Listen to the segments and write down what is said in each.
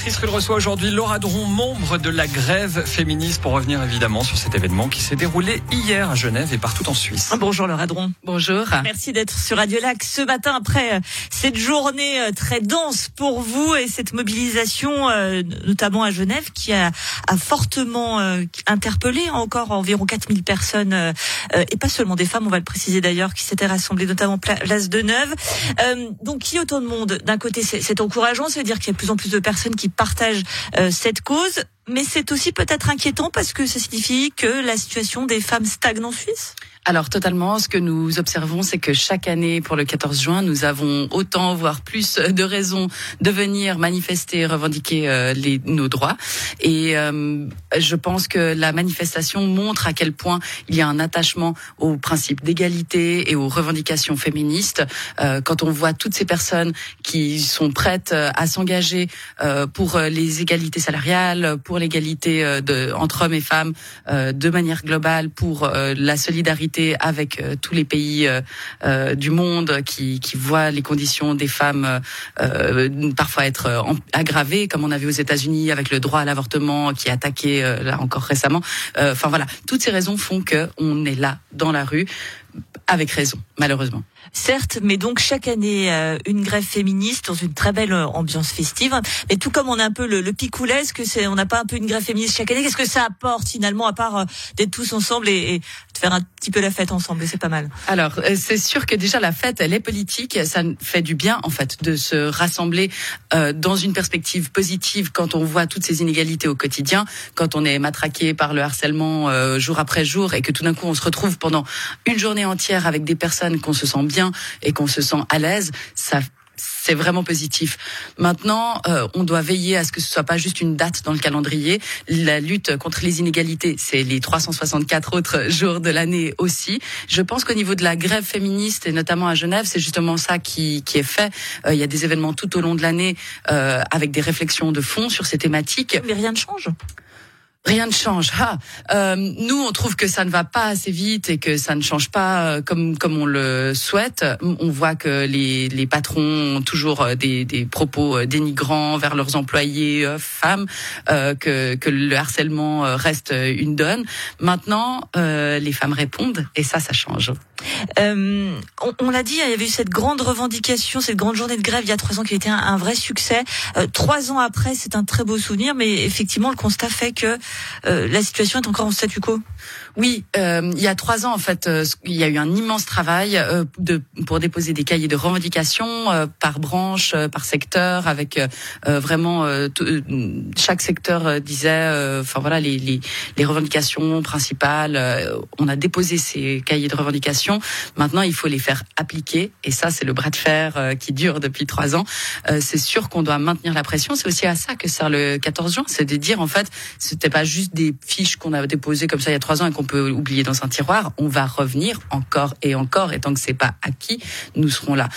Béatrice Rulle reçoit aujourd'hui Laura Dron, membre de la grève féministe, pour revenir évidemment sur cet événement qui s'est déroulé hier à Genève et partout en Suisse. Bonjour Laura Dron. Bonjour. Merci d'être sur Radio Lac ce matin après euh, cette journée euh, très dense pour vous et cette mobilisation, euh, notamment à Genève, qui a, a fortement interpellé encore environ 4000 personnes, et pas seulement des femmes, on va le préciser d'ailleurs, qui s'étaient rassemblées notamment place de Neuve. Donc, qui autant de monde? D'un côté, c'est encourageant, ça veut dire qu'il y a de plus en plus de personnes qui partagent euh, cette cause, mais c'est aussi peut-être inquiétant parce que ça signifie que la situation des femmes stagne en Suisse? Alors totalement, ce que nous observons, c'est que chaque année pour le 14 juin, nous avons autant, voire plus de raisons de venir manifester, revendiquer euh, les, nos droits. Et euh, je pense que la manifestation montre à quel point il y a un attachement aux principes d'égalité et aux revendications féministes. Euh, quand on voit toutes ces personnes qui sont prêtes à s'engager pour les égalités salariales, pour l'égalité entre hommes et femmes, de manière globale, pour la solidarité avec euh, tous les pays euh, euh, du monde qui, qui voient les conditions des femmes parfois être aggravées, comme on a vu aux États-Unis avec le droit à l'avortement qui est attaqué là encore récemment. Enfin voilà, toutes ces raisons font que on est là dans la rue avec raison, malheureusement. Certes, mais donc chaque année une grève féministe dans une très belle ambiance festive. Mais tout comme on a un peu le, le picoulès, est-ce que c'est, on n'a pas un peu une grève féministe chaque année Qu'est-ce que ça apporte finalement à part d'être tous ensemble et, et, faire un petit peu la fête ensemble, c'est pas mal. Alors, euh, c'est sûr que déjà la fête, elle est politique, ça fait du bien en fait de se rassembler euh, dans une perspective positive quand on voit toutes ces inégalités au quotidien, quand on est matraqué par le harcèlement euh, jour après jour et que tout d'un coup on se retrouve pendant une journée entière avec des personnes qu'on se sent bien et qu'on se sent à l'aise, ça c'est vraiment positif. Maintenant, euh, on doit veiller à ce que ce soit pas juste une date dans le calendrier. La lutte contre les inégalités, c'est les 364 autres jours de l'année aussi. Je pense qu'au niveau de la grève féministe et notamment à Genève, c'est justement ça qui, qui est fait. Euh, il y a des événements tout au long de l'année euh, avec des réflexions de fond sur ces thématiques. Mais rien ne change. Rien ne change. Ah, euh, nous, on trouve que ça ne va pas assez vite et que ça ne change pas euh, comme comme on le souhaite. On voit que les, les patrons ont toujours euh, des, des propos euh, dénigrants vers leurs employés femmes, euh, que, que le harcèlement reste une donne. Maintenant, les femmes répondent et ça, ça change. Euh, on, on l'a dit, il y avait eu cette grande revendication, cette grande journée de grève il y a trois ans qui a été un, un vrai succès. trois ans après, c'est un très beau souvenir, mais effectivement, le constat fait que euh, la situation est encore en statu quo Oui, euh, il y a trois ans en fait, euh, il y a eu un immense travail de, pour déposer des cahiers de revendication par branche, par secteur, avec vraiment chaque secteur disait, enfin voilà les, les, les, revendications principales. on a déposé ces cahiers de revendication. Maintenant, il faut les faire appliquer et ça c'est le bras de fer qui dure depuis trois ans. c'est sûr qu'on doit maintenir la pression. C'est aussi à ça que sert le 14 juin, c'est de dire en fait c'était pas juste des fiches qu'on a déposées comme ça il y a trois ans et qu'on peut oublier dans un tiroir. On va revenir encore et encore, et tant que c'est pas acquis, nous serons là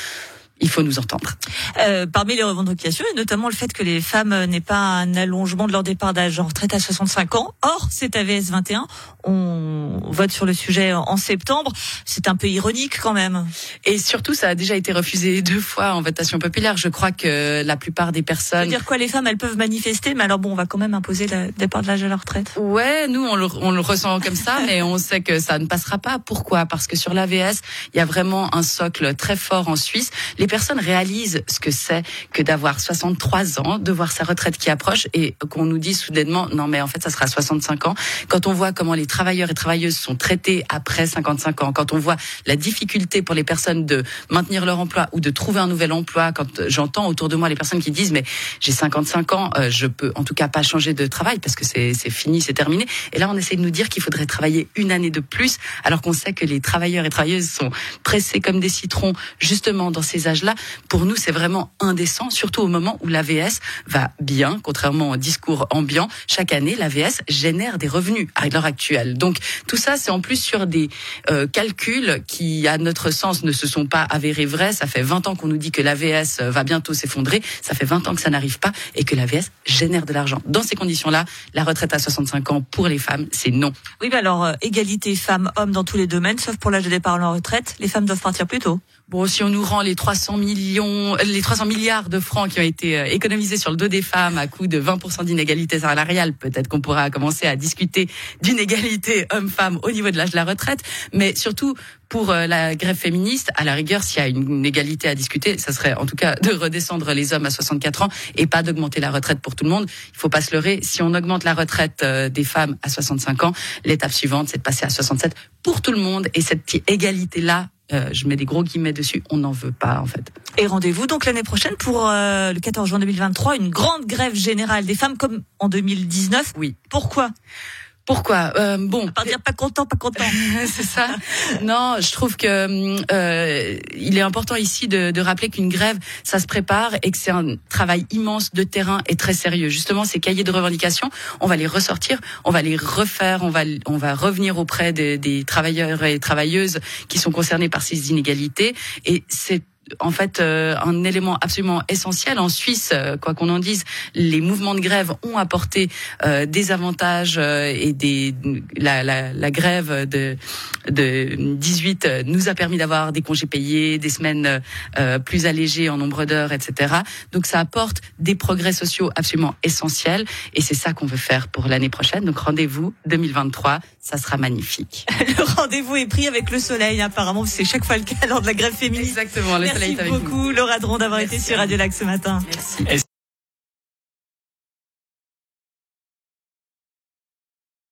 il faut nous entendre. Euh, parmi les revendications, et notamment le fait que les femmes n'aient pas un allongement de leur départ d'âge en retraite à 65 ans. Or, c'est AVS 21. On vote sur le sujet en septembre. C'est un peu ironique quand même. Et surtout, ça a déjà été refusé deux fois en votation populaire. Je crois que la plupart des personnes... dire quoi Les femmes, elles peuvent manifester, mais alors bon, on va quand même imposer le départ de l'âge à la retraite. Ouais, nous, on le, on le ressent comme ça, mais on sait que ça ne passera pas. Pourquoi? Parce que sur l'AVS, il y a vraiment un socle très fort en Suisse. Les personne réalise ce que c'est que d'avoir 63 ans, de voir sa retraite qui approche et qu'on nous dit soudainement non mais en fait ça sera 65 ans. Quand on voit comment les travailleurs et travailleuses sont traités après 55 ans, quand on voit la difficulté pour les personnes de maintenir leur emploi ou de trouver un nouvel emploi, quand j'entends autour de moi les personnes qui disent mais j'ai 55 ans, euh, je peux en tout cas pas changer de travail parce que c'est fini, c'est terminé. Et là on essaie de nous dire qu'il faudrait travailler une année de plus alors qu'on sait que les travailleurs et travailleuses sont pressés comme des citrons justement dans ces âges pour nous, c'est vraiment indécent, surtout au moment où l'AVS va bien, contrairement au discours ambiant. Chaque année, l'AVS génère des revenus à l'heure actuelle. Donc tout ça, c'est en plus sur des euh, calculs qui, à notre sens, ne se sont pas avérés vrais. Ça fait 20 ans qu'on nous dit que l'AVS va bientôt s'effondrer. Ça fait 20 ans que ça n'arrive pas et que l'AVS génère de l'argent. Dans ces conditions-là, la retraite à 65 ans pour les femmes, c'est non. Oui, mais alors, euh, égalité femmes-hommes dans tous les domaines, sauf pour l'âge de départ en retraite, les femmes doivent partir plus tôt. Bon, si on nous rend les 300 millions, les 300 milliards de francs qui ont été euh, économisés sur le dos des femmes à coût de 20% d'inégalité salariale, peut-être qu'on pourra commencer à discuter d'une égalité homme-femme au niveau de l'âge de la retraite. Mais surtout, pour euh, la grève féministe, à la rigueur, s'il y a une égalité à discuter, ça serait en tout cas de redescendre les hommes à 64 ans et pas d'augmenter la retraite pour tout le monde. Il faut pas se leurrer. Si on augmente la retraite euh, des femmes à 65 ans, l'étape suivante, c'est de passer à 67 pour tout le monde. Et cette égalité-là, euh, je mets des gros guillemets dessus, on n'en veut pas en fait. Et rendez-vous donc l'année prochaine pour le 14 juin 2023, une grande grève générale des femmes comme en 2019. Oui. Pourquoi? Pourquoi? Euh, Bon, pas dire pas content, pas content. c'est ça. Non, je trouve que euh, il est important ici de, de rappeler qu'une grève, ça se prépare et que c'est un travail immense de terrain et très sérieux. Justement, ces cahiers de revendications, on va les ressortir, on va les refaire, on va on va revenir auprès des, des travailleurs et travailleuses qui sont concernés par ces inégalités et c'est en fait euh, un élément absolument essentiel. En Suisse, euh, quoi qu'on en dise, les mouvements de grève ont apporté euh, des avantages et des la, la, la, grève de de 18 nous a permis d'avoir des congés payés, des semaines plus allégées en nombre d'heures, etc. Donc ça apporte des progrès sociaux absolument essentiels et c'est ça qu'on veut faire pour l'année prochaine. Donc rendez-vous 2023, ça sera magnifique. le rendez-vous est pris avec le soleil apparemment, c'est chaque fois le cas lors de la grève féministe. Exactement. Merci beaucoup, Laura Dron, d'avoir été sur Radio Lac ce matin. Merci.